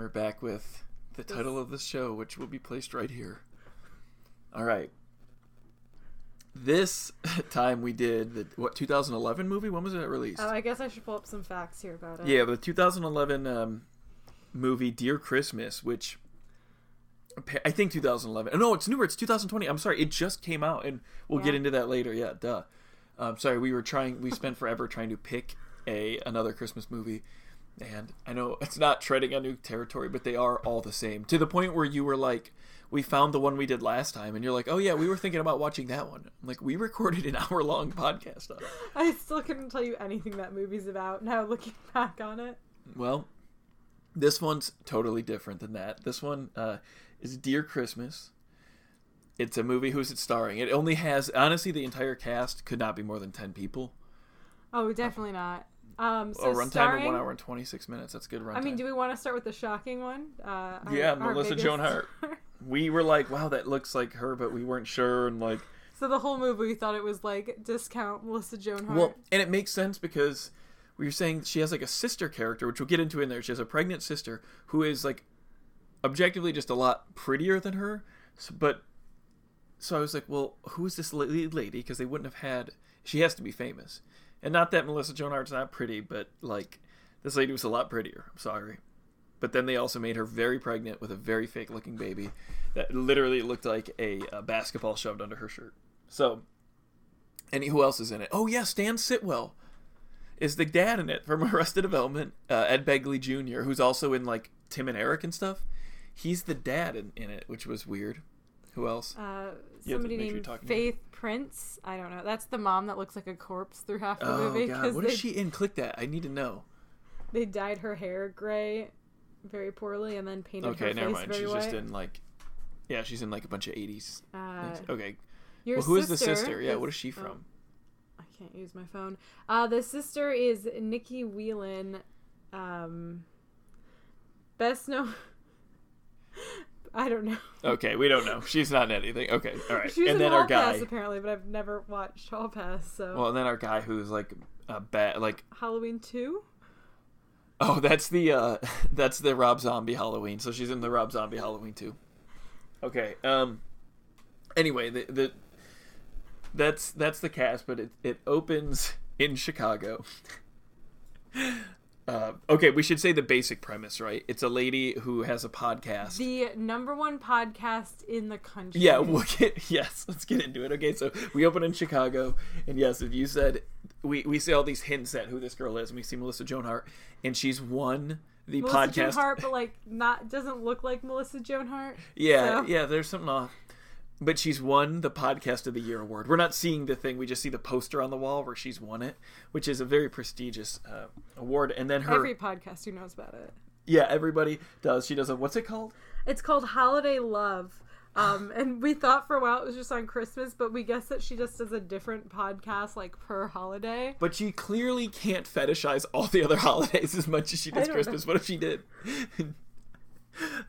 We're back with the title of the show, which will be placed right here. All right. This time we did the what 2011 movie. When was it released? Oh, I guess I should pull up some facts here about it. Yeah, the 2011 um, movie Dear Christmas, which I think 2011. No, it's newer. It's 2020. I'm sorry. It just came out, and we'll get into that later. Yeah, duh. Um, sorry, we were trying. We spent forever trying to pick a another Christmas movie, and I know it's not treading on new territory, but they are all the same. To the point where you were like, "We found the one we did last time," and you're like, "Oh yeah, we were thinking about watching that one." I'm like, we recorded an hour long podcast on it. I still couldn't tell you anything that movie's about now looking back on it. Well, this one's totally different than that. This one uh, is Dear Christmas. It's a movie. Who's it starring? It only has honestly the entire cast could not be more than ten people. Oh, definitely not. Um, so a runtime starring, of one hour and twenty six minutes. That's good runtime. I mean, do we want to start with the shocking one? Uh, our- Yeah, Melissa biggest- Joan Hart. we were like, wow, that looks like her, but we weren't sure. And like, so the whole movie, we thought it was like discount Melissa Joan Hart. well, and it makes sense because we were saying she has like a sister character, which we'll get into in there. She has a pregnant sister who is like objectively just a lot prettier than her. So, but so I was like, well, who is this lead lady? Because they wouldn't have had. She has to be famous, and not that Melissa Joan Hart's not pretty, but like this lady was a lot prettier. I'm sorry. But then they also made her very pregnant with a very fake looking baby that literally looked like a, a basketball shoved under her shirt. So, and who else is in it? Oh yeah, Stan Sitwell is the dad in it from Arrested Development. Uh, Ed Begley Jr., who's also in like Tim and Eric and stuff. He's the dad in, in it, which was weird. Who else? uh, somebody make sure you're named Faith Prince. I don't know. That's the mom that looks like a corpse through half the oh movie god, what they, is she in? Click that. I need to know. they dyed her hair gray very poorly and then painted Okay, her never face mind. very She's white. just in like, yeah, she's in like a bunch of '80s. uh, okay, your well, who is the sister? Yeah, what is she oh, from? I can't use my phone. Uh, the sister is Nikki Whelan. Um, best known. I don't know. Okay, we don't know. She's not in anything. Okay, all right. She was and in then Hall our guy. Pass apparently, but I've never watched Hall Pass. So Well, and then our guy who's like a bad, like Halloween two. Oh, that's the uh that's the Rob Zombie Halloween. So she's in the Rob Zombie Halloween too. Okay. Um anyway, the the that's that's the cast, but it it opens in Chicago. Uh, okay, we should say the basic premise, right? It's a lady who has a podcast. The number one podcast in the country. Yeah, we'll get yes. Let's get into it. Okay, so we open in Chicago, and yes, if you said we we see all these hints at who this girl is, and we see Melissa Joan Hart, and she's won the Melissa podcast. Joan Hart, but like not doesn't look like Melissa Joan Hart. Yeah, So- yeah. There's something off, but she's won the podcast of the year award. We're not seeing the thing; we just see the poster on the wall where she's won it, which is a very prestigious uh, award. And then her, Every podcaster knows about it. yeah, everybody does. She does a what's it called? It's called Holiday Love. Um, and we thought for a while it was just on Christmas, but we guess that she just does a different podcast like per holiday. But she clearly can't fetishize all the other holidays as much as she does Christmas. What if she did?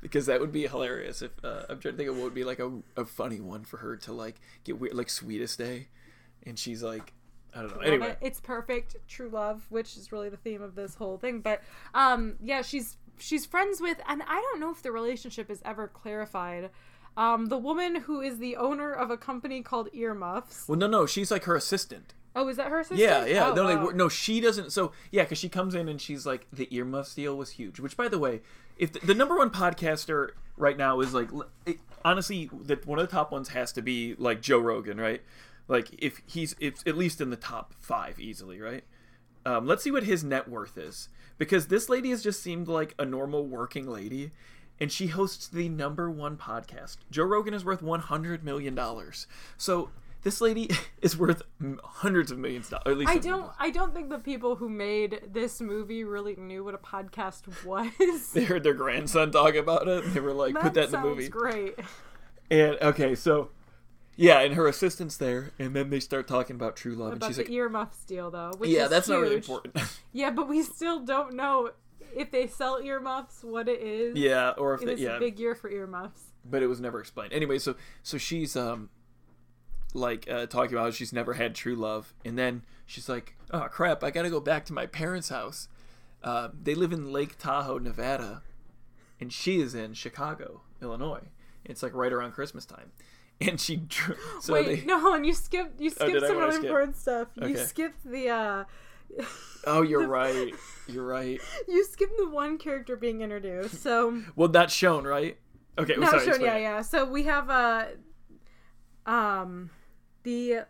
because that would be hilarious. If uh, I'm trying to think of what would be like a, a funny one for her to like get weird, like Sweetest Day, and she's like, I don't know. Anyway, it. it's perfect. True love, which is really the theme of this whole thing. But um, yeah, she's she's friends with, and I don't know if the relationship is ever clarified. Um, the woman who is the owner of a company called Earmuffs. well, no, no, she's like her assistant. Oh, is that her sister? Yeah, yeah. Oh, no, they wow. were, no, she doesn't. So yeah, because she comes in and she's like, the earmuffs deal was huge. Which, by the way, if the, the number one podcaster right now is like, it, honestly, that one of the top ones has to be like Joe Rogan, right? Like if he's if at least in the top five easily, right? Um, let's see what his net worth is because this lady has just seemed like a normal working lady. And she hosts the number one podcast. Joe Rogan is worth one hundred million dollars. So this lady is worth hundreds of millions of dollars. At least I don't. I don't think the people who made this movie really knew what a podcast was. They heard their grandson talk about it. And they were like, "Put that in the movie." Great. And okay, so yeah, and her assistant's there, and then they start talking about true love, and About she's the like, earmuffs deal, though. "Yeah, that's not really important." Yeah, but we still don't know if they sell earmuffs, what it is. yeah, or if It they, yeah, a big year for earmuffs. but it was never explained. Anyway, so so she's um like uh, talking about how she's never had true love, and then she's like, "Oh crap, I got to go back to my parents' house. Uh, they live in Lake Tahoe, Nevada." and she is in Chicago, Illinois. It's like right around Christmas time, and she. dr- So Wait, they, no, and you skipped you Oh, skipped did I? some really skip? important stuff. You skipped the uh Oh, you're right. You're right. you skipped the one character being introduced. So Well, that's shown, right? Okay. no, sorry, sure, explain yeah, yeah. So we have uh um the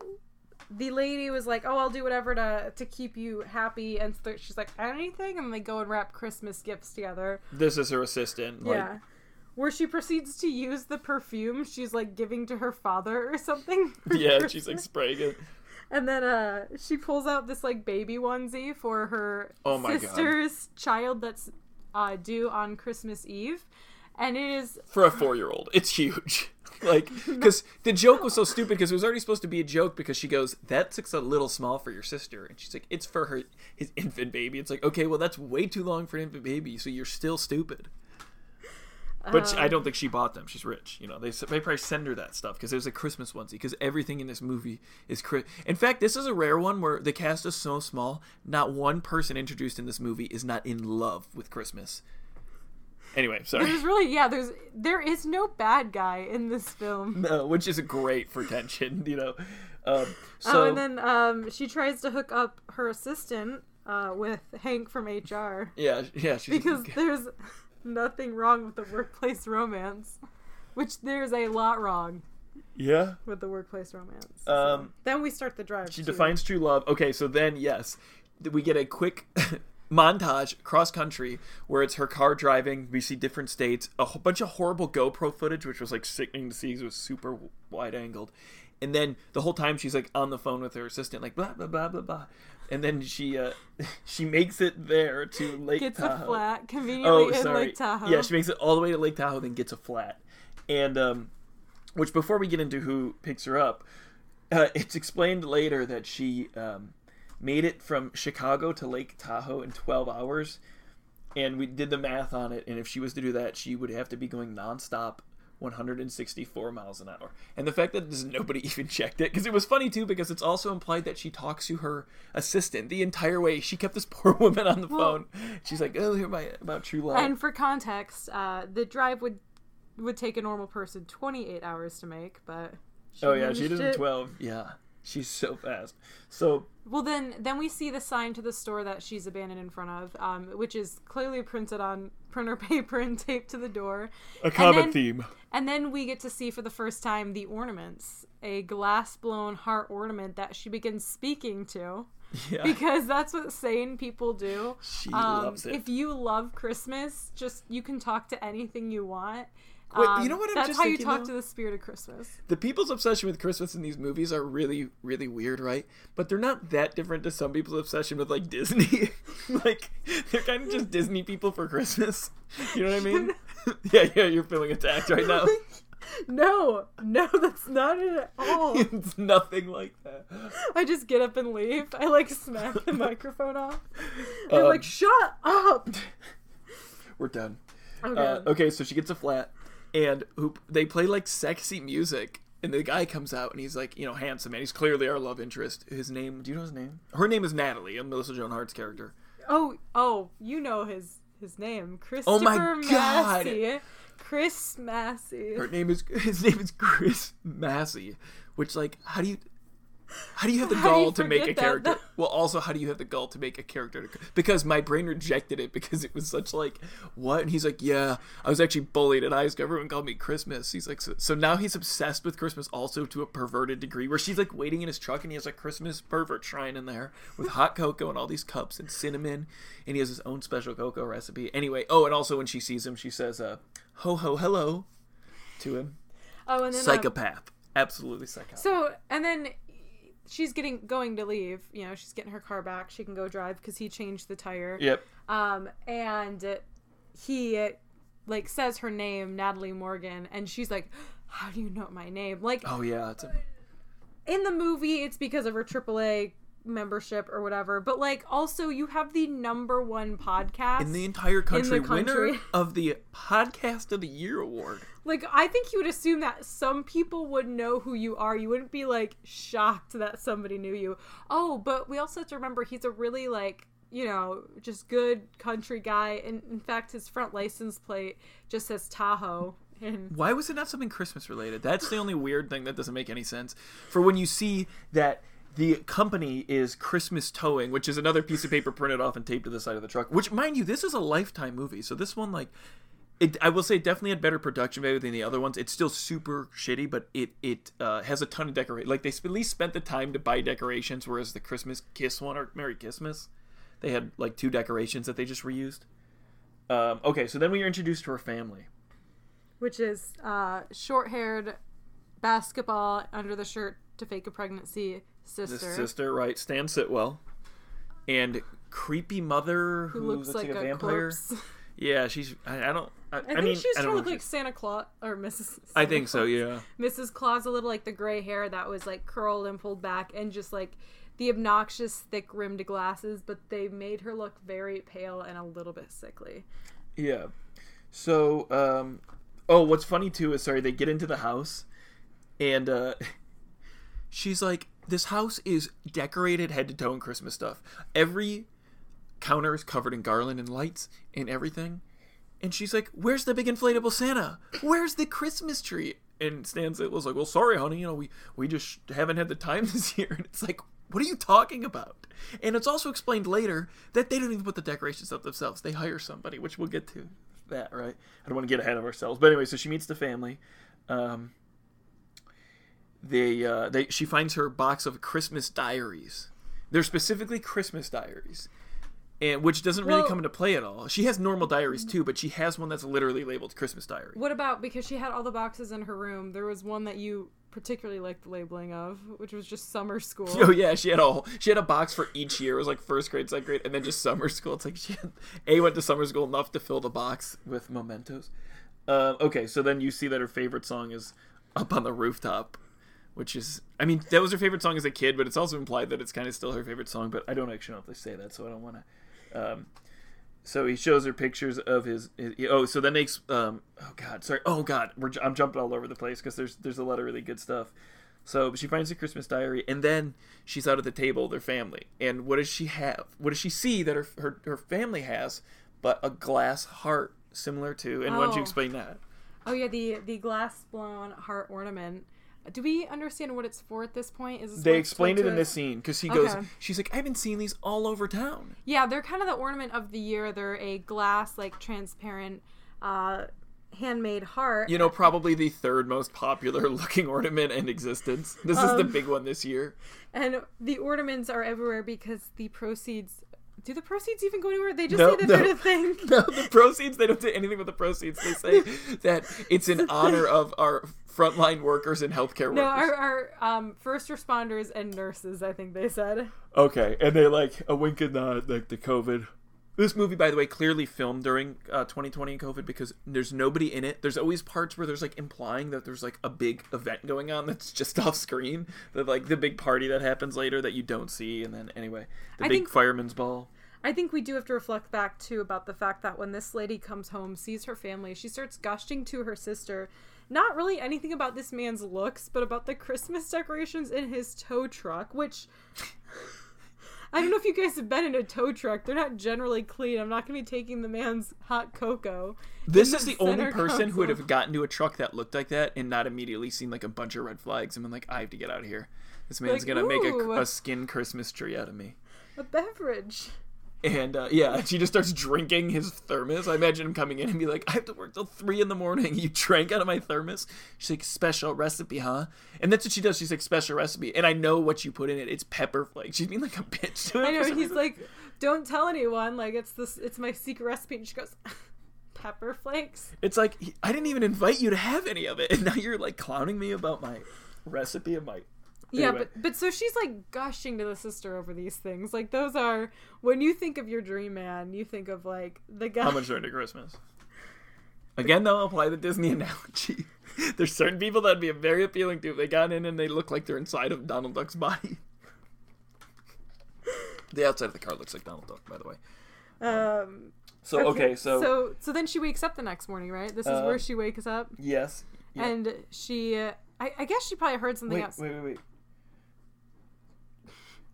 the lady was like, "Oh, I'll do whatever to to keep you happy," and so she's like, "Anything," and they go and wrap Christmas gifts together. This is her assistant. Like, yeah. Where she proceeds to use the perfume she's like giving to her father or something. Yeah, Christmas. she's like spraying it. And then uh she pulls out this like baby onesie for her Oh my God. sister's child that's uh due on Christmas Eve. And it is for a four year old. It's huge. Like, because the joke was so stupid because it was already supposed to be a joke because she goes, That's a little small for your sister. And she's like, It's for her, his infant baby. It's like, okay, well, that's way too long for an infant baby, so you're still stupid. But she- I don't think she bought them. She's rich. You know, they, they probably send her that stuff because was a Christmas onesie because everything in this movie is. Chri- in fact, this is a rare one where the cast is so small, not one person introduced in this movie is not in love with Christmas. Anyway, sorry. there's really yeah, there's there is no bad guy in this film. No, which is great for tension, you know. Um, so oh, and then um she tries to hook up her assistant uh with Hank from HR yeah, yeah, she's because there's nothing wrong with the workplace romance. Which there's a lot wrong yeah. with the workplace romance. So, Um, then we start the drive. She too. defines true love. Okay, so then yes, we get a quick montage cross country where it's her car driving. We see different states, a whole bunch of horrible GoPro footage, which was like sickening to see. It was super wide angled, and then the whole time she's like on the phone with her assistant, like blah blah blah blah blah, and then she uh she makes it there to Lake gets Tahoe. a flat conveniently Oh, in sorry. Lake Tahoe. Yeah, she makes it all the way to Lake Tahoe, then gets a flat. And um, which before we get into who picks her up, uh, it's explained later that she um, made it from Chicago to Lake Tahoe in 12 hours. And we did the math on it, and if she was to do that, she would have to be going nonstop 164 miles an hour. And the fact that nobody even checked it, because it was funny too, because it's also implied that she talks to her assistant the entire way. She kept this poor woman on the Well- phone. She's like, "Oh, hear my about true love." And for context, uh, the drive would would take a normal person 28 hours to make, but oh yeah, she did it in 12. Yeah, she's so fast. So Well, then then we see the sign to the store that she's abandoned in front of, um, which is clearly printed on printer paper and taped to the door. a common then- theme. And then we get to see for the first time the ornaments, a glass blown heart ornament that she begins speaking to. Yeah, Because that's what sane people do. she Um, loves it. If you love Christmas, just you can talk to anything you want. Wait, Um, you know what I'm That's just how you talk though? to the spirit of Christmas. the people's obsession with Christmas in these movies are really, really weird, right? But they're not that different to some people's obsession with like Disney. like they're kind of just Disney people for Christmas. You know what I mean? yeah, yeah. You're feeling attacked right now. No, no, that's not it at all. it's nothing like that. I just get up and leave. I like smack the microphone off. I'm Um, like, shut up. We're done. Uh, okay, so she gets a flat, and who they play like sexy music, and the guy comes out and he's like, you know, handsome, and he's clearly our love interest. His name, do you know his name? Her name is Natalie, and Melissa Joan Hart's character. Oh, oh, you know his his name, Oh my Christopher God. Massey. Chris Massey. Her name is his name is Chris Massey, which like how do you how do you have the How gall to make a that, character? Well, also how do you have the gall to make a character? To, because my brain rejected it because it was such like what? And he's like, yeah, I was actually bullied at high school. Everyone called me Christmas. He's like, so, so now he's obsessed with Christmas also to a perverted degree where she's like waiting in his truck and he has a Christmas pervert shrine in there with hot cocoa and all these cups and cinnamon and he has his own special cocoa recipe. Anyway, oh, and also when she sees him, she says, uh, ho ho hello to him. Oh, and then uh, Psychopath. Absolutely psychopath. so and then she's getting going to leave. You know, she's getting her car back. She can go drive because he changed the tire. yep. Um, and he like says her name, Natalie Morgan, and she's like, "How do you know my name?" Like Oh yeah, it's a, in the movie, it's because of her AAA membership or whatever. But like, also, you have the number one podcast in the entire country, country. winner of the Podcast of the Year award. Like, I think you would assume that some people would know who you are. You wouldn't be like shocked that somebody knew you. Oh, but we also have to remember he's a really like you know, just good country guy. And in fact, his front license plate just says Tahoe. And Why was it not something Christmas related? That's the only weird thing that doesn't make any sense. For when you see that the company is Christmas Towing, which is another piece of paper printed off and taped to the side of the truck. Which, mind you, this is a lifetime movie, so this one like. It, I will say it definitely had better production value than the other ones. It's still super shitty, but it it uh, has a ton of decoration. Like they sp- at least spent the time to buy decorations, whereas the Christmas Kiss one or Merry Christmas, they had like two decorations that they just reused. Um, okay, so then we are introduced to her family. which is uh, short-haired, basketball under the shirt to fake a pregnancy the sister, sister, right? Stan Sitwell, and creepy mother who, who looks like, a, vampire. Yeah, she's. I, I don't. I, I, I think mean, she's I trying to look like Santa Claus or Mrs. I Santa think so. Claus. Yeah. Mrs. Claus, a little like the gray hair that was like curled and pulled back, and just like the obnoxious thick rimmed glasses, but they made her look very pale and a little bit sickly. Yeah. So, um, oh, what's funny too is sorry they get into the house, and uh, she's like, "This house is decorated head to toe in Christmas stuff. Every counter is covered in garland and lights and everything." And she's like, "Where's the big inflatable Santa? Where's the Christmas tree?" And Stan was like, "Well, sorry, honey. You know, we we just haven't had the time this year." And it's like, what are you talking about? And it's also explained later that they don't even put the decorations up themselves. They hire somebody, which we'll get to that, right? I don't want to get ahead of ourselves. But anyway, so she meets the family. Um, they, uh, they, she finds her box of Christmas diaries. They're specifically Christmas diaries, and which doesn't really Well- come into play at all. She has normal diaries too, but she has one that's literally labeled Christmas diary. What about because she had all the boxes in her room? There was one that you particularly liked the labeling of, which was just summer school. Oh yeah, she had a whole, she had a box for each year. It was like first grade, second grade, and then just summer school. It's like she had, a went to summer school enough to fill the box with mementos. Um, okay, so then you see that her favorite song is "Up on the Rooftop," which is, I mean, that was her favorite song as a kid, but it's also implied that it's kind of still her favorite song. But I don't actually know if they say that, so I don't want to. Um, so he shows her pictures of his, his oh so then they ex- um oh god sorry oh god we're, i'm jumping all over the place because there's there's a lot of really good stuff so she finds the christmas diary and then she's out at the table their family and what does she have what does she see that her her, her family has but a glass heart similar to and why don't you Oh. explain that Oh yeah, the the glass blown heart ornament. Do we understand what it's for at this point? Is this they explained it in this scene because he goes Okay. she's like i've been seeing these all over town Yeah, they're kind of the ornament of the year. They're a glass, like transparent, uh, handmade heart. you know probably the third most popular looking ornament in existence this is the Um, big one this year And the ornaments are everywhere because the proceeds. Do the proceeds even go anywhere? They just No, say that no. they're a thing. No, the proceeds, they don't do anything with the proceeds. They say that it's in honor of our frontline workers and healthcare No, workers. our, our um, first responders and nurses, I think they said. Okay, and they like a wink and nod, like the COVID. This movie, by the way, clearly filmed during uh, 2020 and COVID because there's nobody in it. There's always parts where there's like implying that there's like a big event going on that's just off screen. The like the big party that happens later that you don't see, and then anyway, the I big think- fireman's ball. I think we do have to reflect back too about the fact that when this lady comes home, sees her family, she starts gushing to her sister, not really anything about this man's looks, but about the Christmas decorations in his tow truck, which I don't know if you guys have been in a tow truck. They're not generally clean. I'm not going to be taking the man's hot cocoa. This is the only center person who would have gotten to a truck that looked like that and not immediately seen like a bunch of red flags and been like, I have to get out of here. This man's Like, gonna make a, a skin Christmas tree out of me. a beverage. And uh, yeah, she just starts drinking his thermos. I imagine him coming in and be like, I have to work till three in the morning. You drank out of my thermos. She's like, special recipe, huh? And that's what she does. She's like, special recipe. And I know what you put in it. It's pepper flakes. She's being like a bitch to him. I know he's reason. like, "Don't tell anyone. Like it's this. It's my secret recipe." And she goes, "Pepper flakes." It's like I didn't even invite you to have any of it, and now you're like clowning me about my recipe of my. Yeah, Anyway. but but so she's like gushing to the sister over these things. Like those are when you think of your dream man, you think of like the guy. How much during to Christmas? Again, though, apply the Disney analogy. There's certain people that'd be very appealing to if they got in and they look like they're inside of Donald Duck's body. the outside of the car looks like Donald Duck, by the way. Um. So okay, so, so so then she wakes up the next morning, right? This is Uh, where she wakes up, yes, yeah. and she. Uh, I, I guess she probably heard something wait, else. wait, wait, wait.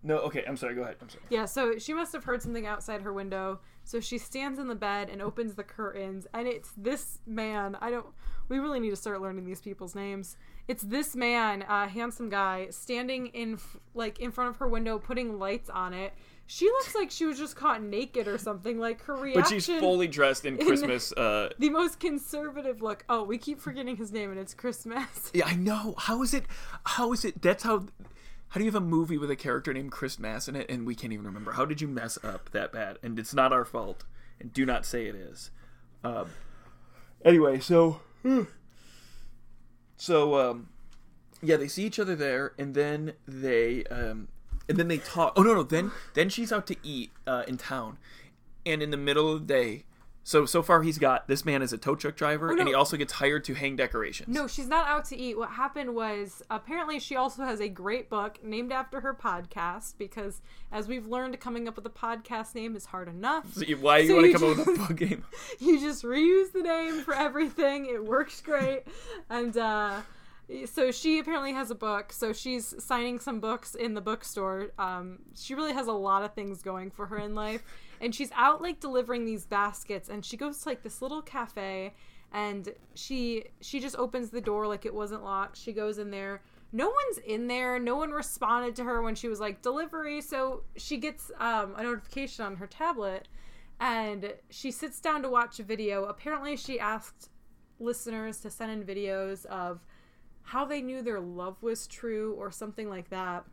No, okay, I'm sorry. Go ahead. I'm sorry. Yeah, so she must have heard something outside her window. So she stands in the bed and opens the curtains, and it's this man. I don't. We really need to start learning these people's names. It's this man, a handsome guy, standing in like in front of her window, putting lights on it. She looks like she was just caught naked or something. Like her reaction. But she's fully dressed in Christmas. Uh, the most conservative look. Oh, we keep forgetting his name, and it's Christmas. yeah, I know. How is it? How is it? That's how. How do you have a movie with a character named Chris Mass in it, and we can't even remember? How did you mess up that bad? And it's not our fault. And do not say it is. Um, anyway, so so um, yeah, they see each other there, and then they um, and then they talk. Oh no, no. Then then she's out to eat uh, in town, and in the middle of the day. So so far he's got this man is a tow truck driver, and he also gets hired to hang decorations. No, she's not out to eat. What happened was apparently she also has a great book named after her podcast because, as we've learned, coming up with a podcast name is hard enough. So you- why do you want to come up with a just- book game? you just reuse the name for everything. It works great. And uh so she apparently has a book. So she's signing some books in the bookstore. Um she really has a lot of things going for her in life. And she's out like delivering these baskets and she goes to like this little cafe and she she just opens the door like it wasn't locked. She goes in there. No one's in there. No one responded to her when she was like delivery. So she gets um, a notification on her tablet and she sits down to watch a video. Apparently, she asked listeners to send in videos of how they knew their love was true or something like that.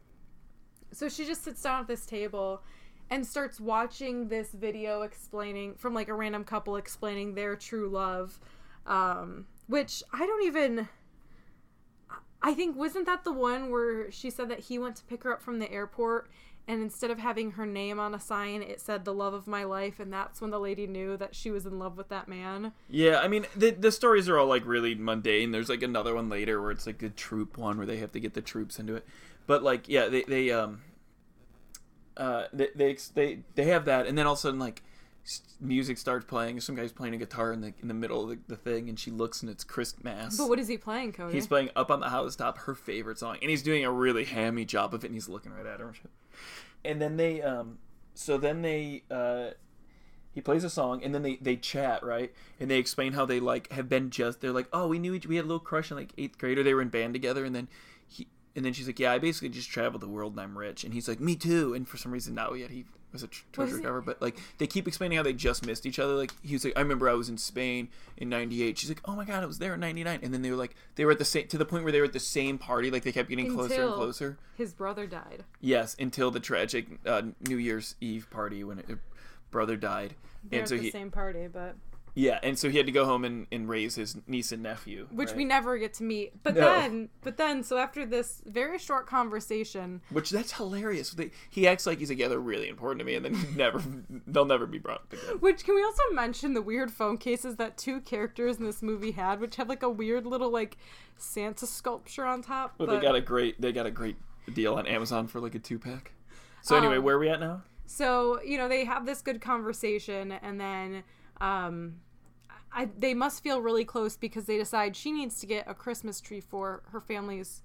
So she just sits down at this table and starts watching this video explaining from like a random couple explaining their true love. Um, which I don't even. I think wasn't that the one where she said that he went to pick her up from the airport and instead of having her name on a sign it said the love of my life and that's when the lady knew that she was in love with that man. Yeah, I mean the the stories are all like really mundane. There's like another one later where it's like the troop one where they have to get the troops into it. But like yeah, they they um uh they they they, they have that and then all of a sudden like music starts playing. Some guy's playing a guitar in the in the middle of the, the thing and she looks and it's Chris Mass. But what is he playing, Cody? He's playing up on the housetop, her favorite song, and he's doing a really hammy job of it. And he's looking right at her, and then they, um, so then they, uh, he plays a song, and then they they chat, right? And they explain how they like have been just. They're like, oh, we knew each, we had a little crush in like eighth grade, or they were in band together, and then he, and then she's like, yeah, I basically just traveled the world and I'm rich, and he's like, me too, and for some reason now yet he was a tr- tow Was truck he- driver, but like they keep explaining how they just missed each other. Like he was like, I remember I was in Spain in '98. She's like, oh my god, I was there in '99, and then they were like, they were at the same to the point where they were at the same party. Like they kept getting closer and closer. His brother died. Yes, until the tragic uh, New Year's Eve party when it, brother died, They're and at so the he same party, but yeah, and so he had to go home and, and raise his niece and nephew, which right? we never get to meet. But No. then, but then, so after this very short conversation, Which that's hilarious. They, he acts like he's like, yeah, they're really important to me, and then never, they'll never be brought up again. Which can we also mention the weird phone cases that two characters in this movie had, which have like a weird little like Santa sculpture on top. But but- they got a great, they got a great deal on Amazon for like a two pack. So anyway, Um, where are we at now? so you know they have this good conversation, and then um, I they must feel really close because they decide she needs to get a Christmas tree for her family's.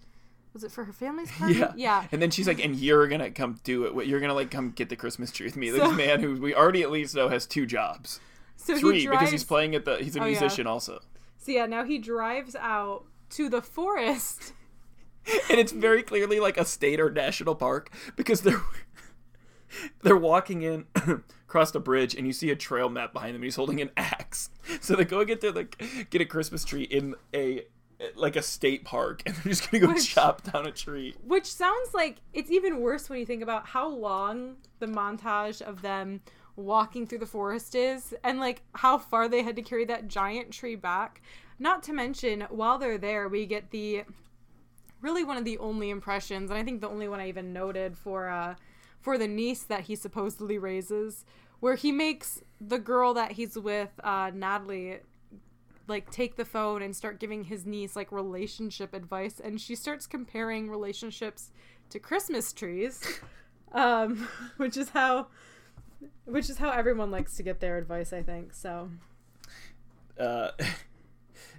Was it for her family's party? Yeah, Yeah. And then she's like, and you're gonna come do it. You're gonna like come get the Christmas tree with me. So- this man who we already at least know has two jobs, So three he drives, because he's playing at the. He's a Oh, yeah. musician also. So yeah, now he drives out to the forest. and it's very clearly like a state or national park because they're they're walking in across the bridge and you see a trail map behind them and he's holding an axe so they go get to like get a christmas tree in a like a state park and they're just gonna go Which- chop down a tree Which sounds like it's even worse when you think about how long the montage of them walking through the forest is and like how far they had to carry that giant tree back. Not to mention, while they're there, we get the really one of the only impressions, and I think the only one I even noted for uh for the niece that he supposedly raises, where he makes the girl that he's with, uh, Natalie, like take the phone and start giving his niece like relationship advice and she starts comparing relationships to christmas trees um which is how which is how everyone likes to get their advice i think so uh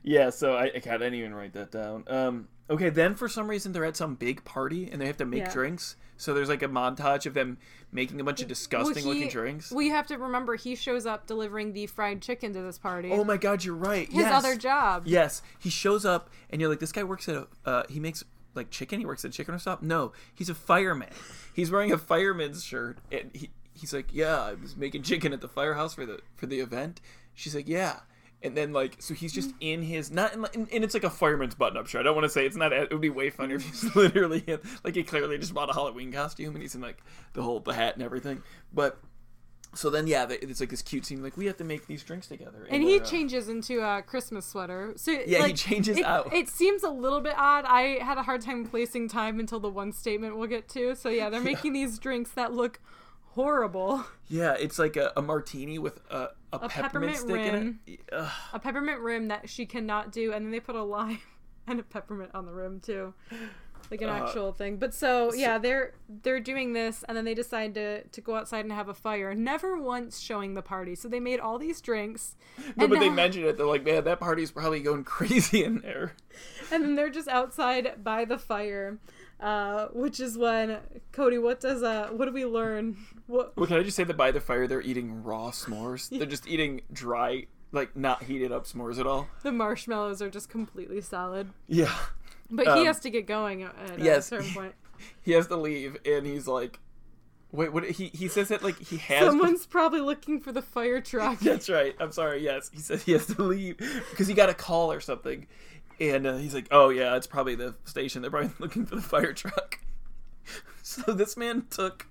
Yeah, so I, I didn't even write that down. Um, okay, then for some reason they're at some big party and they have to make Yeah. drinks. So there's like a montage of them making a bunch of disgusting Well, looking he- drinks. We have to remember he shows up delivering the fried chicken to this party. oh my god, you're right. His yes. other job. Yes, he shows up and you're like, this guy works at a. Uh, he makes like chicken. He works at a chicken or stop. No, he's a fireman. He's wearing a fireman's shirt and he he's like, yeah, I was making chicken at the firehouse for the for the event. She's like, yeah. And then like, so he's just in his not in, and and it's like a fireman's button-up shirt. I don't want to say it's not. It would be way funnier if he's literally in, like he clearly just bought a Halloween costume and he's in like the whole the hat and everything. But so then yeah, it's like this cute scene. Like we have to make these drinks together. And he we're, uh, changes into a Christmas sweater. So Yeah, he changes it, out. It seems a little bit odd. I had a hard time placing time until the one statement we'll get to. So yeah, they're making these drinks that look horrible. Yeah, it's like a, a martini with a, a, A peppermint, peppermint stick rim. in it. Ugh. A peppermint rim that she cannot do, and then they put a lime and a peppermint on the rim too. Like an Uh, actual thing. But so yeah, they're they're doing this and then they decide to to go outside and have a fire, never once showing the party. So they made all these drinks. No, but they mentioned it. They're like, man, that party's probably going crazy in there. and then they're just outside by the fire uh, which is when cody what does uh what do we learn what Well, can I just say that by the fire, they're eating raw s'mores. They're just eating dry, like not heated up s'mores at all. the marshmallows are just completely solid Yeah. but Um, he has to get going at a yes. certain point He has to leave, and he's like, wait, what? He he says that like he has. someone's probably looking for the fire truck That's right. I'm sorry. Yes, he says he has to leave because he got a call or something, and uh, he's like, "Oh yeah, it's probably the station. They're probably looking for the fire truck." so this man took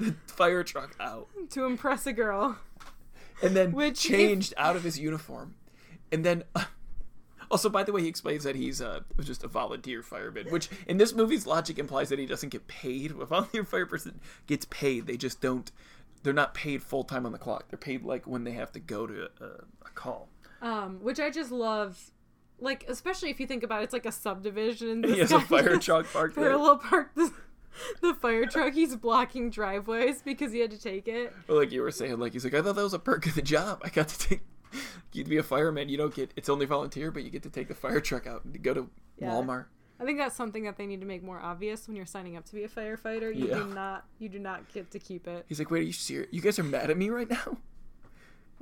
the fire truck out to impress a girl and then Which if- changed out of his uniform, and then. Also, by the way, he explains that he's uh, just a volunteer fireman, which in this movie's logic implies that he doesn't get paid. A volunteer fire person gets paid; they just don't. They're not paid full time on the clock. They're paid like when they have to go to a, a call. um which i just love like especially if you think about it, it's like a subdivision this He has a fire truck parked there. parallel parked the, the fire truck he's blocking driveways because he had to take it Or like you were saying, like he's like, I thought that was a perk of the job. I got to take. You to be a fireman, you don't get. It's only volunteer, but you get to take the fire truck out and go to Yeah. Walmart. I think that's something that they need to make more obvious when you're signing up to be a firefighter. You Yeah. do not you do not get to keep it. He's like, wait, are you serious? You guys are mad at me right now?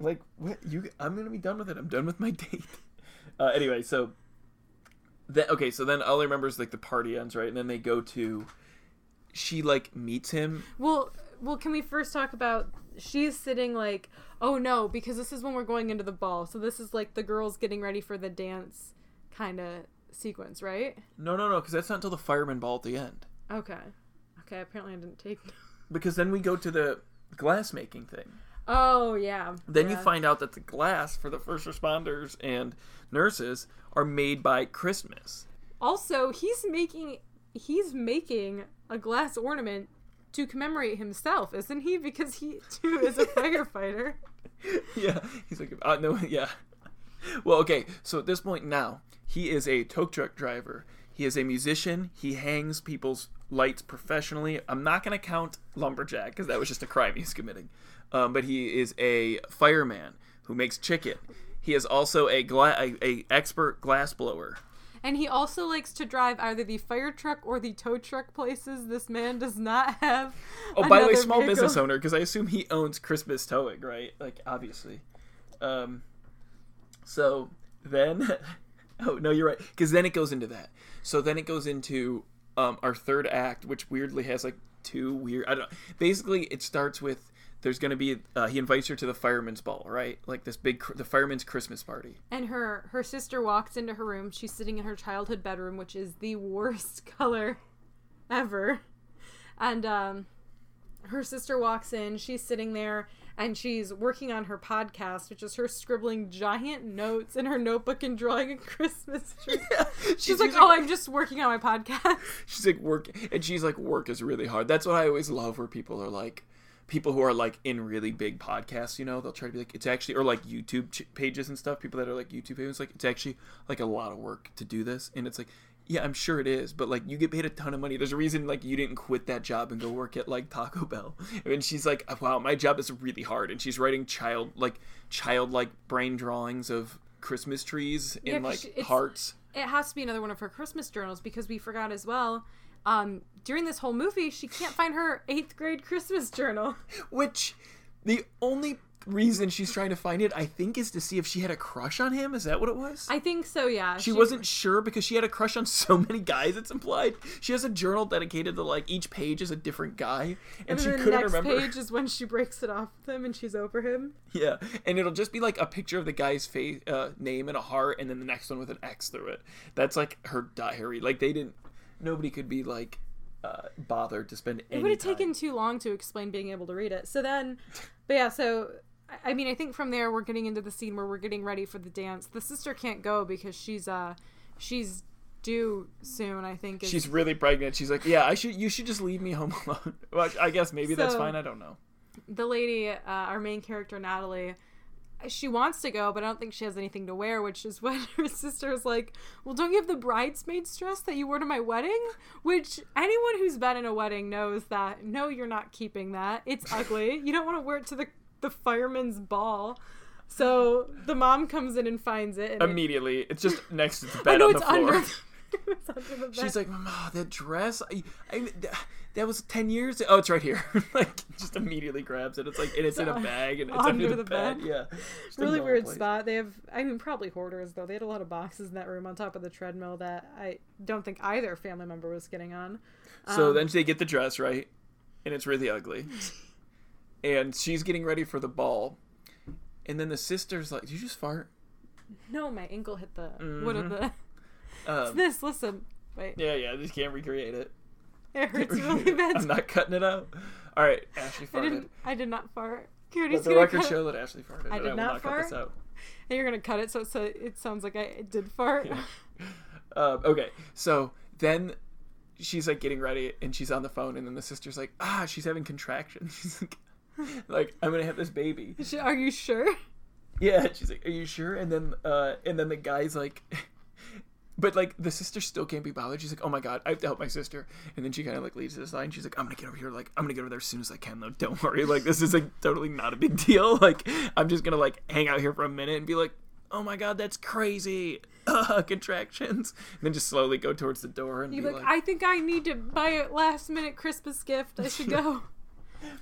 Like, what? You? I'm gonna be done with it. I'm done with my date. Uh, anyway, so. Then okay, so then all I remember is like the party ends right, and then they go to. She like meets him. Well, well, can we first talk about she's sitting like, "Oh no, because this is when we're going into the ball." So this is like the girls getting ready for the dance kind of sequence, right? No, no, no, because that's not until the fireman ball at the end. Okay. Okay, apparently I didn't take Because then we go to the glass making thing. Oh, yeah. Then you find out that the glass for the first responders and nurses are made by Christmas. Also, he's making he's making a glass ornament to commemorate himself, isn't he? Because he too is a firefighter. yeah, he's like, uh, no, yeah. Well, okay, so at this point now, he is a tow truck driver. He is a musician. He hangs people's lights professionally. I'm not going to count lumberjack because that was just a crime he's committing. Um, but he is a fireman who makes chicken. He is also a, gla- a, a expert glass blower. And he also likes to drive either the fire truck or the tow truck places. This man does not have. Oh, by the way, small vehicle. business owner because I assume he owns Christmas Towing, right? Like obviously. Um, so then, oh no, you're right. Because then it goes into that. So then it goes into um, our third act, which weirdly has like two weird. I don't. Basically, it starts with there's going to be uh, he invites her to the fireman's ball, right? Like this big cr- the fireman's Christmas party. And her her sister walks into her room. She's sitting in her childhood bedroom, which is the worst color ever. And um, her sister walks in. She's sitting there and she's working on her podcast, which is her scribbling giant notes in her notebook and drawing a Christmas tree. She's, like, using- "Oh, I'm just working on my podcast." she's like work and she's like work is really hard that's what i always love where people are like people who are like in really big podcasts you know they'll try to be like it's actually or like youtube ch- pages and stuff people that are like youtube pages like it's actually like a lot of work to do this and it's like yeah i'm sure it is but like you get paid a ton of money there's a reason like you didn't quit that job and go work at like taco bell and she's like oh, wow my job is really hard and she's writing child like childlike brain drawings of Christmas trees Yeah, 'cause like hearts. it has to be another one of her Christmas journals because we forgot as well. Um, during this whole movie, she can't find her eighth grade Christmas journal. Which the only reason she's trying to find it, I think, is to see if she had a crush on him. Is that what it was? I think so. Yeah, she, wasn't sure because she had a crush on so many guys. It's implied. She has a journal dedicated to like each page is a different guy, and, And she couldn't next remember. page is when she breaks it off with him and she's over him. Yeah, and it'll just be like a picture of the guy's face, uh, name, and a heart, and then the next one with an X through it. That's like her diary. Like they didn't. Nobody could be like uh, bothered to spend. It would have taken too long to explain being able to read it. So then, but yeah, so I- mean, I think from there we're getting into the scene where we're getting ready for the dance. The sister can't go because she's uh she's due soon. I think is- She's really pregnant. She's like, yeah, I should. You should just leave me home alone. well, I guess maybe that's fine. I don't know. the lady, uh, our main character Natalie. She wants to go, but I don't think she has anything to wear, which is when her sister is like, Well, don't you have the bridesmaid's dress that you wore to my wedding? Which anyone who's been in a wedding knows that no, you're not keeping that. It's ugly. You don't want to wear it to the, the fireman's ball. So the mom comes in and finds it. And it- Immediately, it's just next to the I bed know on it's the floor. under. it's under the bed. She's like, Mama, that dress. I, I, that was ten years. Oh, it's right here. like, just immediately grabs it. It's like, and it's in a bag, and it's under, under the, the bed. bed. Yeah, Just really weird place. spot. They have, I mean, probably hoarders though. They had a lot of boxes in that room on top of the treadmill that I don't think either family member was getting on. So Um, then they get the dress right, and it's really ugly. and she's getting ready for the ball, and then the sister's like, "Did you just fart?" No, my ankle hit the wood of the. Um, this, listen, wait, yeah, yeah, I just can't recreate it. It hurts really bad. I'm not cutting it out. All right, Ashley I farted. didn't. I did not fart. Let Cody's the gonna record show that Ashley farted. I did I will not not cut this fart. out. and you're gonna cut it so so it sounds like I did fart. Um, okay, so then she's like getting ready and she's on the phone, and then the sister's like, ah, she's having contractions. She's like, like I'm gonna have this baby. She- Are you sure? Yeah, she's like, are you sure? And then, uh, and then the guy's like, but like the sister still can't be bothered. She's like, oh my god, I have to help my sister. And then she kind of like leaves to the side. She's like, I'm gonna get over here. Like, I'm gonna get over there as soon as I can. Though, don't worry. Like, this is like totally not a big deal. Like, I'm just gonna like hang out here for a minute and be like, oh my god, that's crazy. Uh, contractions. And then just slowly go towards the door and You're be like, like, I think I need to buy a last minute Christmas gift. I should go.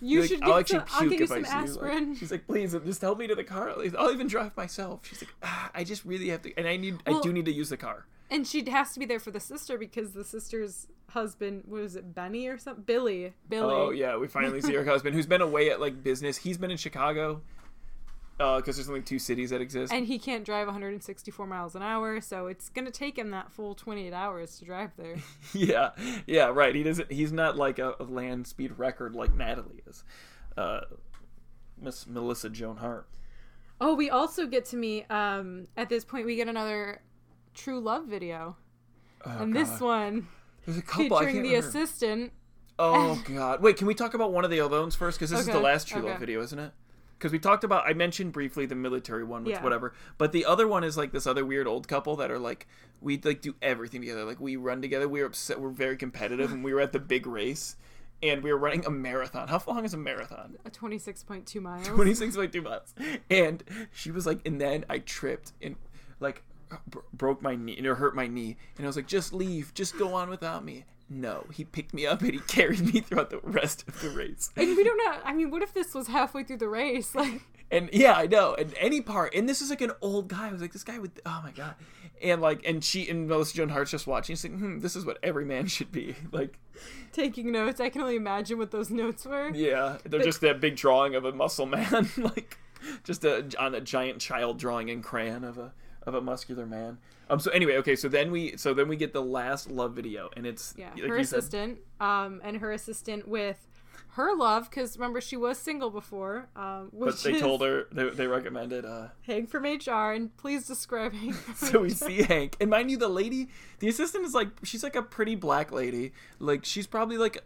You like, should I'll get some. I'll you some see you. Like, aspirin. she's like, please, just help me to the car. at least. I'll even drive myself. She's like, ah, I just really have to, and I need, I do need to use the car. And she has to be there for the sister because the sister's husband was it Benny or something? Billy. Billy. Oh yeah, we finally see her husband, who's been away at like business. He's been in Chicago, because there's only two cities that exist. And he can't drive 164 miles an hour, so it's gonna take him that full 28 hours to drive there. yeah, yeah, right. He doesn't. He's not like a, a land speed record like Natalie is. Uh, Miss Melissa Joan Hart. oh, we also get to meet. Um, at this point, we get another True Love video, Oh, and this one there's a couple. I featuring can't the remember. assistant. Oh god! Wait, can we talk about one of the Alones first? Because this is the last True Love video, isn't it? Because we talked about, I mentioned briefly the military one, which Yeah. whatever. But the other one is like this other weird old couple that are like we like do everything together. Like we run together. We were upset. We're very competitive, and we were at the big race, and we were running a marathon. How long is a marathon? A 26.2 miles. Twenty six point two miles. And she was like, and then I tripped and like broke my knee or hurt my knee, and I was like, just leave, just go on without me. No, he picked me up and he carried me throughout the rest of the race. And we don't know. I mean, what if this was halfway through the race? Like, And yeah, I know. And any part, and this is like an old guy. I was like, this guy with, oh my god. And like, and she and Melissa Joan Hart's just watching. She's like, hmm, this is what every man should be. Like, taking notes. I can only imagine what those notes were. yeah, they're just that big drawing of a muscle man, like just a on a giant child drawing in crayon of a of a muscular man. Um. So anyway, okay. So then we so then we get the last love video, and it's Yeah, like her you said- assistant, um, and her assistant with her love, because remember she was single before, um, which but they told her they, they recommended uh Hank from HR, and please describe Hank. So we see Hank, and mind you, the lady, the assistant is like she's like a pretty black lady. Like she's probably like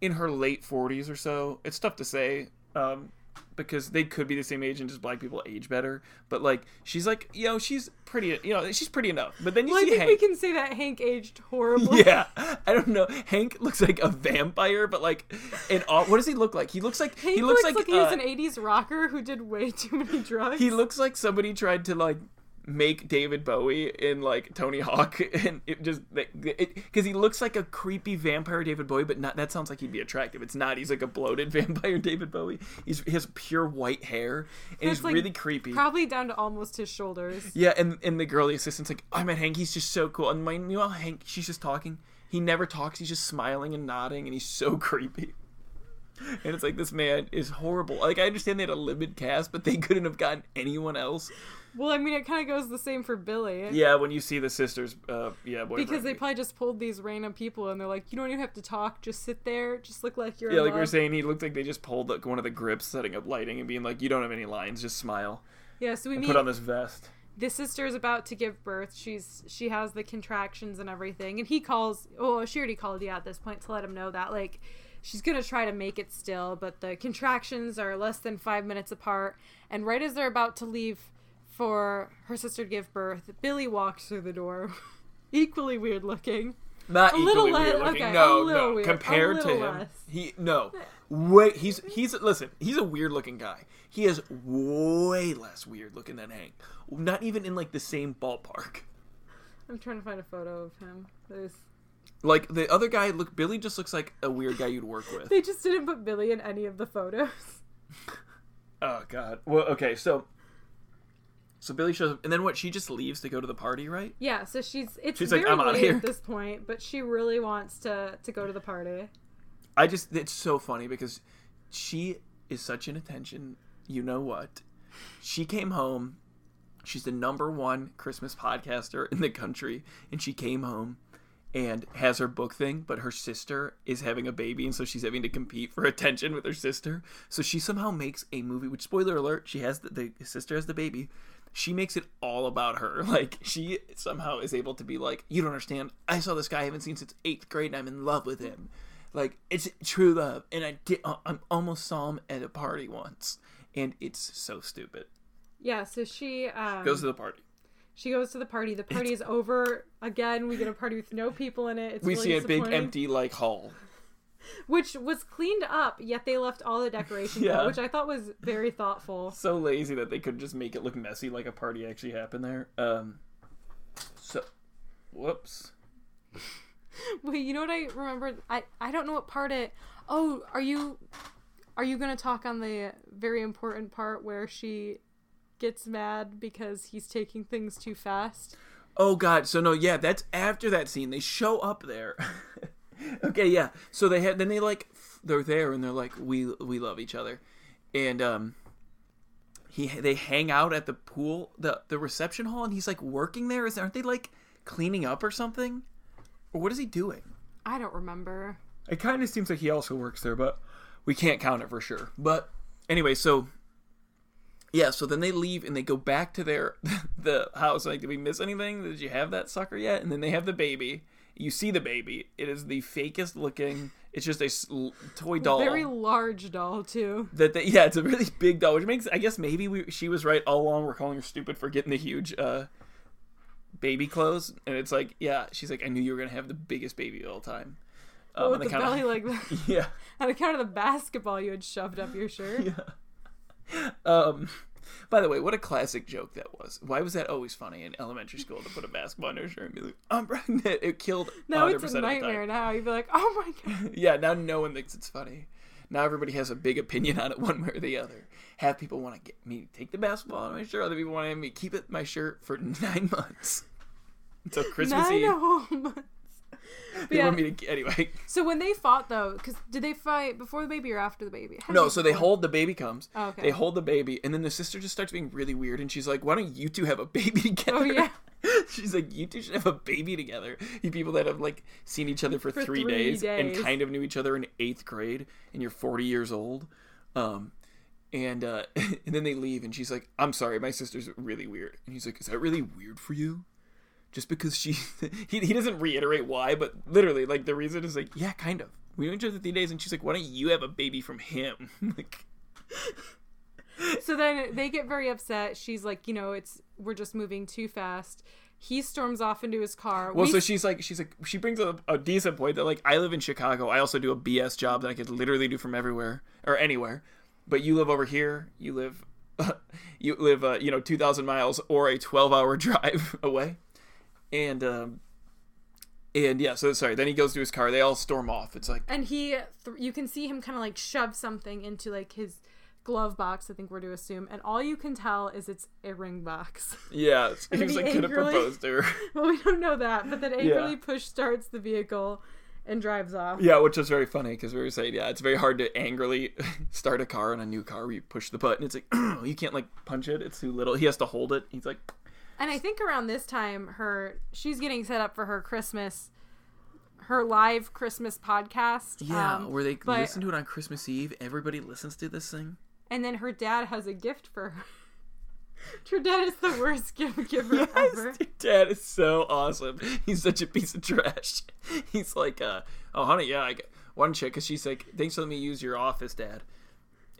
in her late forties or so. It's tough to say, um, because they could be the same age and just black people age better. But like she's like you know she's pretty you know she's pretty enough. But then you Well, I see think Hank. we can say that Hank aged horribly. Yeah, I don't know. Hank looks like a vampire, but like, in all, what does he look like? He looks like Hank he looks, like, he was uh, an '80s rocker who did way too many drugs. he looks like somebody tried to like make David Bowie in like Tony Hawk, and it just because he looks like a creepy vampire David Bowie, but not that sounds like he'd be attractive. It's not. He's like a bloated vampire David Bowie. He's he has pure white hair, and he's like, really creepy. Probably down to almost his shoulders. Yeah, and and the girl, the assistant's like, oh, I met Hank. He's just so cool. And know Hank, she's just talking. He never talks. He's just smiling and nodding, and he's so creepy. And it's like this man is horrible. Like I understand they had a limited cast, but they couldn't have gotten anyone else. Well, I mean, it kind of goes the same for Billy. Yeah, when you see the sisters, uh, yeah. Because they probably just pulled these random people, and they're like, you don't even have to talk, just sit there, just look like you're. Yeah, like we are saying, he looked like they just pulled like, one of the grips, setting up lighting, and being like, you don't have any lines, just smile. Yeah, so we meet. Put on this vest. The sister is about to give birth. She's she has the contractions and everything, and he calls. Oh, she already called you at this point to let him know that like she's gonna try to make it still, but the contractions are less than five minutes apart. And right as they're about to leave for her sister to give birth, Billy walks through the door, equally weird looking. Not A equally little less- looking. okay, no, no. weird, Compared to him, less. he no. Wait, he's he's listen. He's a weird looking guy. He is way less weird looking than Hank. Not even in like the same ballpark. I'm trying to find a photo of him. There's Like the other guy, look. Billy just looks like a weird guy you'd work with. they just didn't put Billy in any of the photos. Oh God. Well, okay. So, so Billy shows up, and then what? She just leaves to go to the party, right? Yeah, so she's it's She's like, very "I'm outta late here." at this point, but she really wants to to go to the party. I just it's so funny because she is such an attention. You know what? She came home. She's the number one Christmas podcaster in the country, and she came home and has her book thing, but her sister is having a baby, and so she's having to compete for attention with her sister. So she somehow makes a movie. Which spoiler alert, she has the, the sister has the baby. She makes it all about her. Like she somehow is able to be like, you don't understand. I saw this guy I haven't seen since eighth grade, and I'm in love with him. Like it's true love, and I did. I almost saw him at a party once, and it's so stupid. Yeah, so she um, Goes to the party. She goes to the party. The party is over again. We get a party with no people in it. It's We really see a big empty like hall. which was cleaned up, yet they left all the decorations Yeah. out, which I thought was very thoughtful. so lazy that they could just make it look messy like a party actually happened there. Um so whoops. Wait, you know what I remember? I I don't know what part it. Oh, are you are you gonna talk on the very important part where she gets mad because he's taking things too fast? Oh god, so no, yeah, that's after that scene. They show up there. okay, yeah. So they had then they like they're there and they're like we we love each other. And um he they hang out at the pool, the the reception hall and he's like working there. Is aren't they like cleaning up or something? Or what is he doing? I don't remember. It kind of seems like he also works there, but we can't count it for sure. But anyway, so yeah, so then they leave and they go back to their the house. Like, did we miss anything? Did you have that sucker yet? And then they have the baby. You see the baby. It is the fakest looking. It's just a toy doll. Very large doll too. that they, yeah, it's a really big doll, which makes I guess maybe we, she was right all along. We're calling her stupid for getting the huge uh, baby clothes, and it's like yeah, she's like I knew you were gonna have the biggest baby of all time. Um, Oh, with the belly like that. yeah. On account of the basketball you had shoved up your shirt. Yeah. Um. By the way, what a classic joke that was. Why was that always funny in elementary school to put a basketball on your shirt and be like, "I'm pregnant"? It killed. Now 100% it's a nightmare. Now you'd be like, oh my god. Yeah. Now no one thinks it's funny. Now everybody has a big opinion on it, one way or the other. Half people want to get me to take the basketball on my shirt. Other people want to have me keep it my shirt for nine months until Christmas Nine Eve. Whole months. But They yeah, want me to anyway. so when they fought though, because did they fight before the baby or after the baby? How No, so they hold the baby comes. Oh, okay. They hold the baby, and then the sister just starts being really weird, and she's like, "Why don't you two have a baby together?" Oh, yeah. she's like, "You two should have a baby together." You people that have like seen each other for, For three, three days, and kind of knew each other in eighth grade, and you're 40 years old. Um, and uh, and then they leave, and she's like, "I'm sorry, my sister's really weird," and he's like, "Is that really weird for you?" Just because she, he, he doesn't reiterate why, but literally, like the reason is like, yeah, kind of. We each other three days, and she's like, "Why don't you have a baby from him?" like, So then they get very upset. She's like, you know, it's we're just moving too fast. He storms off into his car. well, We- so she's like, she's like, she brings up a decent point that like, I live in Chicago. I also do a BS job that I could literally do from everywhere or anywhere. But you live over here. You live you live uh, you know 2000 miles or a 12 hour drive away and um and yeah so sorry then he goes to his car. They all storm off. It's like and he th- you can see him kind of like shove something into like his glove box i think we're to assume and all you can tell is it's a ring box. Yeah he then was like gonna angrily- propose to her. Well we don't know that but then angrily push starts the vehicle and drives off. Yeah which is very funny because we were saying yeah it's very hard to angrily start a car on a new car where you push the button. It's like you can't like punch it. It's too little. He has to hold it. He's like And I think around this time, her she's getting set up for her Christmas, her live Christmas podcast. yeah um, where they but- listen to it on christmas eve everybody listens to this thing and then her dad has a gift for her. her dad is the worst gift giver ever. Your dad is so awesome. He's such a piece of trash. He's like, uh, oh, honey, yeah, I got one chick, because she's like, thanks for letting me use your office, dad.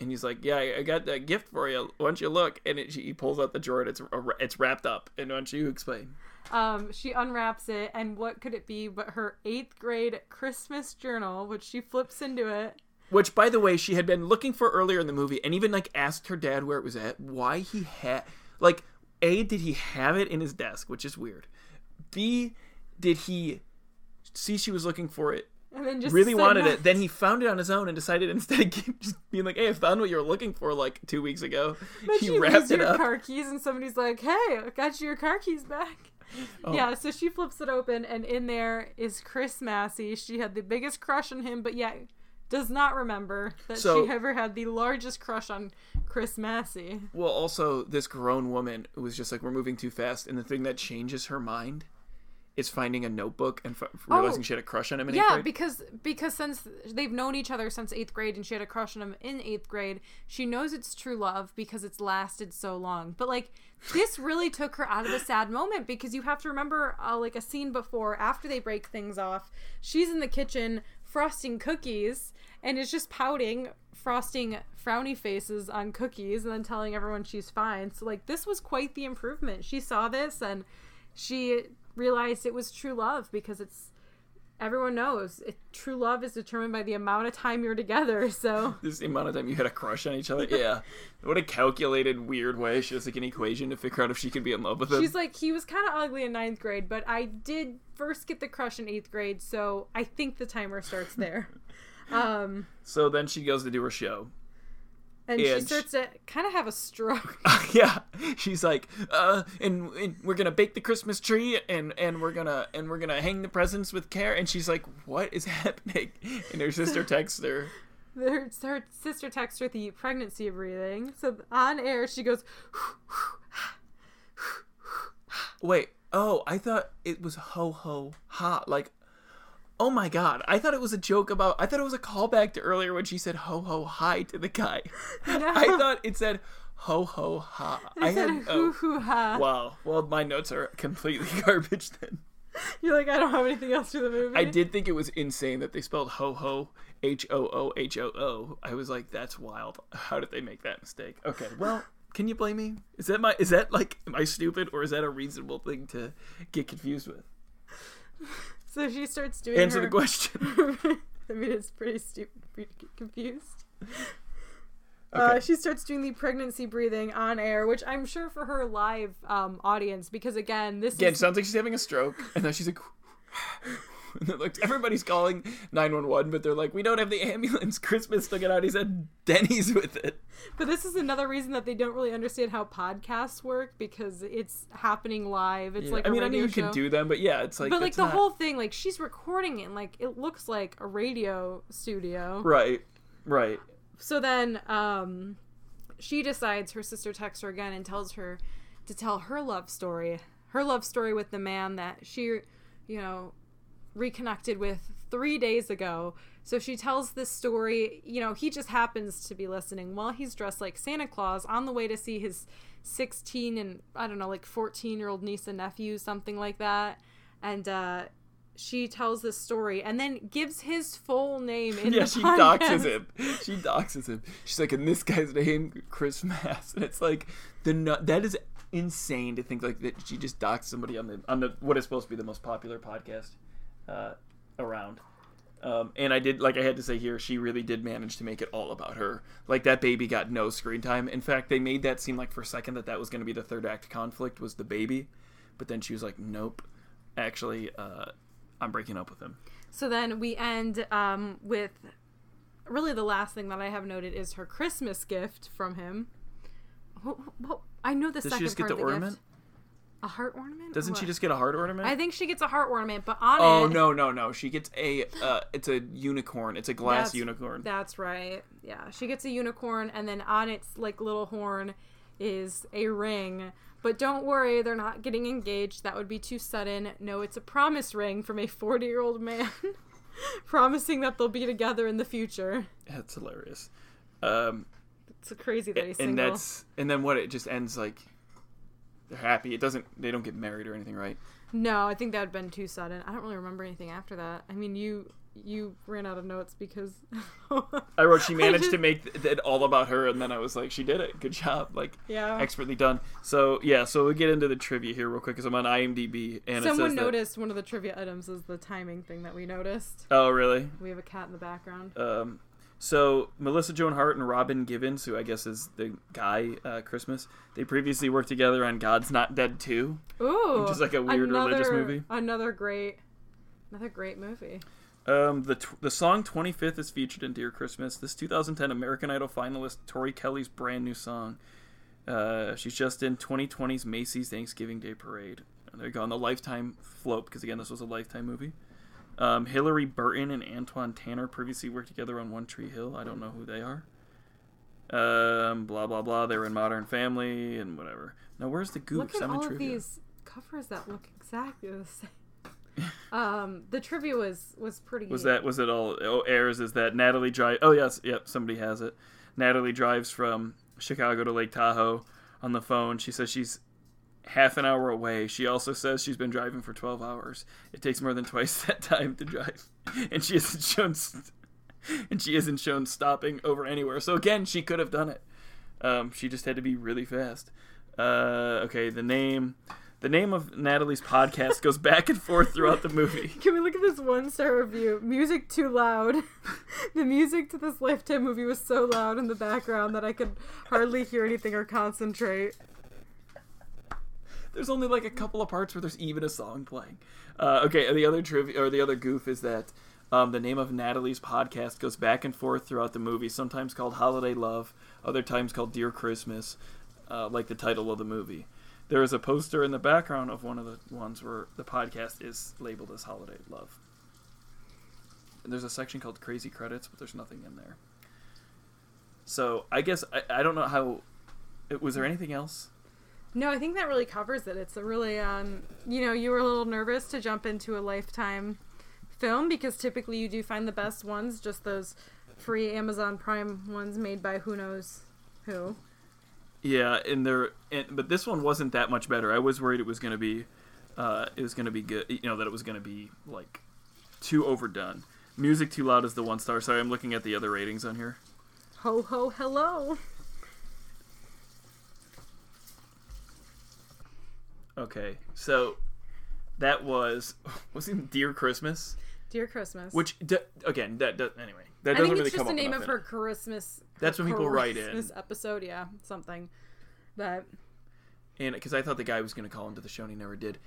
And he's like, yeah, I got that gift for you. Why don't you look? And it, she, he pulls out the drawer, and it's it's wrapped up. And why don't you explain? Um, she unwraps it, and what could it be but her eighth grade Christmas journal, which she flips into it. Which, by the way, she had been looking for earlier in the movie, and even like asked her dad where it was at, why he had, like, a did he have it in his desk, which is weird. B did he see she was looking for it And then just really wanted it. Then he found it on his own and decided instead of keep- just being like, "Hey, I found what you were looking for like two weeks ago." But he you wrapped it your up. car keys, and somebody's like, "Hey, I got you your car keys back." Oh. Yeah, so she flips it open, and in there is Chris Massey. She had the biggest crush on him, but yet does not remember that So- she ever had the largest crush on Chris Massey. Well, also this grown woman who was just like, "We're moving too fast," and the thing that changes her mind is finding a notebook and f- realizing Oh. she had a crush on him in eighth Yeah, because because since they've known each other since eighth grade, and she had a crush on him in eighth grade, she knows it's true love because it's lasted so long. But like this really took her out of the sad moment because you have to remember uh, like a scene before after they break things off, she's in the kitchen frosting cookies and is just pouting, frosting frowny faces on cookies, and then telling everyone she's fine. So like this was quite the improvement. She saw this and she realized it was true love because it's everyone knows it, true love is determined by the amount of time you're together. So This amount of time you had a crush on each other. Yeah, what a calculated, weird way. She has like an equation to figure out if she could be in love with him. she's like, he was kind of ugly in ninth grade, but I did first get the crush in eighth grade, so I think the timer starts there. um, so then she goes to do her show. and she And starts to kind of have a stroke. yeah, she's like, uh, and, and we're gonna bake the Christmas tree, and and we're gonna and we're gonna hang the presents with care. And she's like, what is happening? And her sister texts her. her, her sister texts her the pregnancy of breathing. So on air, she goes, Wait, oh, I thought it was ho ho ha. Like, oh my god, I thought it was a joke about. I thought it was a callback to earlier when she said ho ho hi to the guy. I thought it said ho ho ha. I I said, had hoo oh, hoo ha. wow. Well, my notes are completely garbage then. You're like, I don't have anything else to the movie. I did think it was insane that they spelled ho ho H O O H O O. I was like, that's wild. How did they make that mistake? Okay, well, can you blame me? Is that my is that like am I stupid or is that a reasonable thing to get confused with? So she starts doing Answer her... the question. I mean, it's pretty stupid. Pretty confused. Uh, she starts doing the pregnancy breathing on air, which I'm sure for her live um, audience, because again, this Again, is sounds like she's having a stroke, and then she's like, like, everybody's calling 911, but they're like, we don't have the ambulance. Christmas took it out. He said Denny's with it. But this is another reason that they don't really understand how podcasts work because it's happening live. It's like I a mean, I know you show. can do them, but yeah, it's like, but like the not- whole thing, like she's recording it, and, like it looks like a radio studio. right, right. So then, um, she decides her sister texts her again and tells her to tell her love story, her love story with the man that she, you know, reconnected with three days ago. So she tells this story. You know, he just happens to be listening while he's dressed like Santa Claus on the way to see his 16 and I don't know, like 14 year old niece and nephew, something like that. And, uh, she tells this story and then gives his full name in yeah, she podcast. doxes him. She doxes him. She's like, and this guy's name, Chris Mass, and it's like the that is insane to think like that. She just doxed somebody on the on the what is supposed to be the most popular podcast uh, around. Um, and I did, like I had to say here, she really did manage to make it all about her. Like that baby got no screen time. In fact, they made that seem like for a second that that was going to be the third act conflict was the baby, but then she was like, nope, actually, uh, I'm breaking up with him. So then we end um, with really the last thing that I have noted is her Christmas gift from him. What, what, I know the Does second she just get the of the ornament? gift. A heart ornament? Doesn't she just get a heart ornament? I think she gets a heart ornament, but on oh it. no no no! She gets a uh, it's a unicorn. It's a glass That's- unicorn. That's right. Yeah, she gets a unicorn, and then on its like little horn is a ring. But don't worry, they're not getting engaged. That would be too sudden. No, it's a promise ring from a forty-year-old man, promising that they'll be together in the future. That's hilarious. Um, It's crazy that he's single. and that's and then what? It just ends like they're happy. It doesn't. They don't get married or anything, right? No, I think that would have been too sudden. I don't really remember anything after that. I mean, you you ran out of notes because I wrote she managed just- to make th- it all about her, and then I was like, she did it. Good job. Like yeah. expertly done. So yeah, so we get into the trivia here real quick because I'm on IMDb and Someone says that- noticed one of the trivia items is the timing thing that we noticed. Oh really? We have a cat in the background. Um, so Melissa Joan Hart and Robin Givens, who I guess is the guy uh, Christmas, they previously worked together on God's Not Dead 2. Ooh, Which is like a weird religious movie. Another great, another great movie. Um, the t- the song 25th is featured in Dear Christmas. This 2010 American Idol finalist Tori Kelly's brand new song. Uh, she's just in 2020's Macy's Thanksgiving Day Parade. And there you go on the Lifetime float because again this was a Lifetime movie. Um, Hilarie Burton and Antwon Tanner previously worked together on One Tree Hill. I don't know who they are. Um, blah blah blah. They were in Modern Family and whatever. Now where's the Look at I'm all of these covers that look exactly the same. Um, the trivia was was pretty. Was that was it all? Oh, airs is that Natalie drive? Oh yes, yep. Somebody has it. Natalie drives from Chicago to Lake Tahoe on the phone. She says she's half an hour away. She also says she's been driving for 12 hours. It takes more than twice that time to drive, and she isn't shown. St- and she isn't shown stopping over anywhere. So again, she could have done it. Um, she just had to be really fast. Uh, okay, the name. The name of Natalie's podcast goes back and forth throughout the movie. Can we look at this one star review? Music too loud. the music to this Lifetime movie was so loud in the background that I could hardly hear anything or concentrate. There's only like a couple of parts where there's even a song playing. Uh, okay, the other trivia or the other goof is that um, the name of Natalie's podcast goes back and forth throughout the movie. Sometimes called Holiday Love, other times called Dear Christmas, uh, like the title of the movie. There is a poster in the background of one of the ones where the podcast is labeled as Holiday Love. And there's a section called Crazy Credits, but there's nothing in there. So I guess I, I don't know how. Was there anything else? No, I think that really covers it. It's a really, um, you know, you were a little nervous to jump into a Lifetime film because typically you do find the best ones, just those free Amazon Prime ones made by who knows who. Yeah, and there, and, but this one wasn't that much better. I was worried it was gonna be, uh, it was gonna be good. You know that it was gonna be like too overdone. Music too loud is the one star. Sorry, I'm looking at the other ratings on here. Ho ho hello. Okay, so that was was it Dear Christmas, Dear Christmas. which d- again that does anyway that I doesn't think it's come just the name of her. Christmas. That's her when people write in. this episode, yeah, something. But and because I thought the guy was going to call into the show and he never did.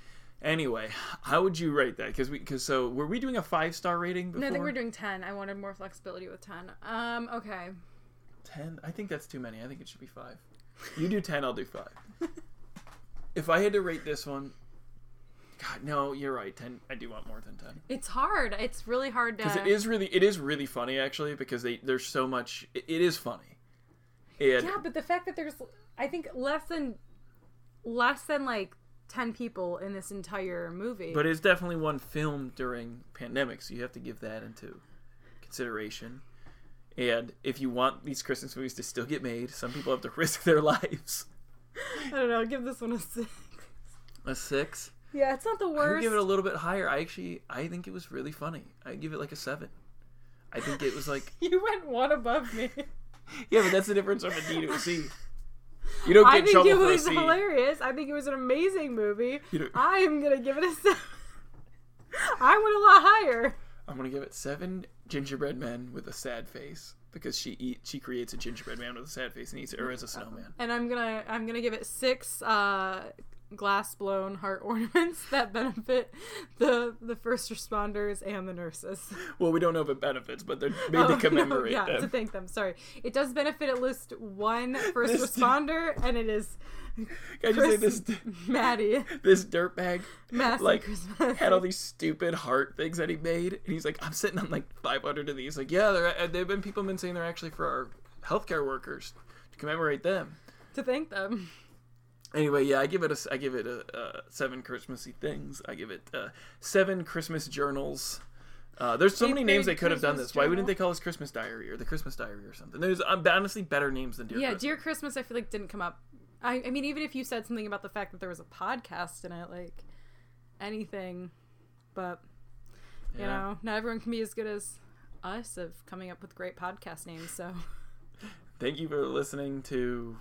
Anyway, how would you rate that? Because we because so were we doing a five star rating before? no, I think we're doing ten. I wanted more flexibility with ten. Um, okay. ten. I think that's too many. I think it should be five. You do ten, I'll do five. if I had to rate this one, God, no, you're right. Ten. I do want more than ten It's hard. It's really hard to. because it is really it is really funny actually because they there's so much. It, it is funny. And Yeah, but the fact that there's, I think less than, less than like ten people in this entire movie. but it's definitely one film during pandemic, so you have to give that into consideration. And if you want these Christmas movies to still get made, some people have to risk their lives. I don't know. I'll give this one a six. A six. Yeah, it's not the worst. I would worst. give it a little bit higher. I actually, I think it was really funny. I give it like a seven. I think it was like, you went one above me. yeah, but that's the difference from a D to a C. You don't get I in think trouble it was hilarious. I think it was an amazing movie. You don't- I am gonna give it a seven. I went a lot higher. I'm gonna give it seven gingerbread men with a sad face because she eat she creates a gingerbread man with a sad face and eats it or as a snowman. And I'm gonna I'm gonna give it six uh, glass blown heart ornaments that benefit the the first responders and the nurses. Well, we don't know if it benefits, but they're made Oh, to no, commemorate yeah, to thank them. Sorry, it does benefit at least one first This- responder, and it is Can I just say this Maddie. this dirtbag like Christmas. had all these stupid heart things that he made, and he's like, I'm sitting on like 500 of these. Like, yeah, they're uh, they've been people have been saying they're actually for our healthcare workers to commemorate them. to thank them. Anyway, yeah, I give it a I give it a, uh seven Christmassy things. I give it uh, seven Christmas journals. Uh, there's so many names they could have done this. Why wouldn't they call this Christmas Diary or the Christmas Diary or something? There's um, honestly better names than Dear yeah, Christmas. Dear Christmas, I feel like didn't come up. I, I mean, even if you said something about the fact that there was a podcast in it, like anything, but you Yeah. know, not everyone can be as good as us of coming up with great podcast names. So Thank you for listening to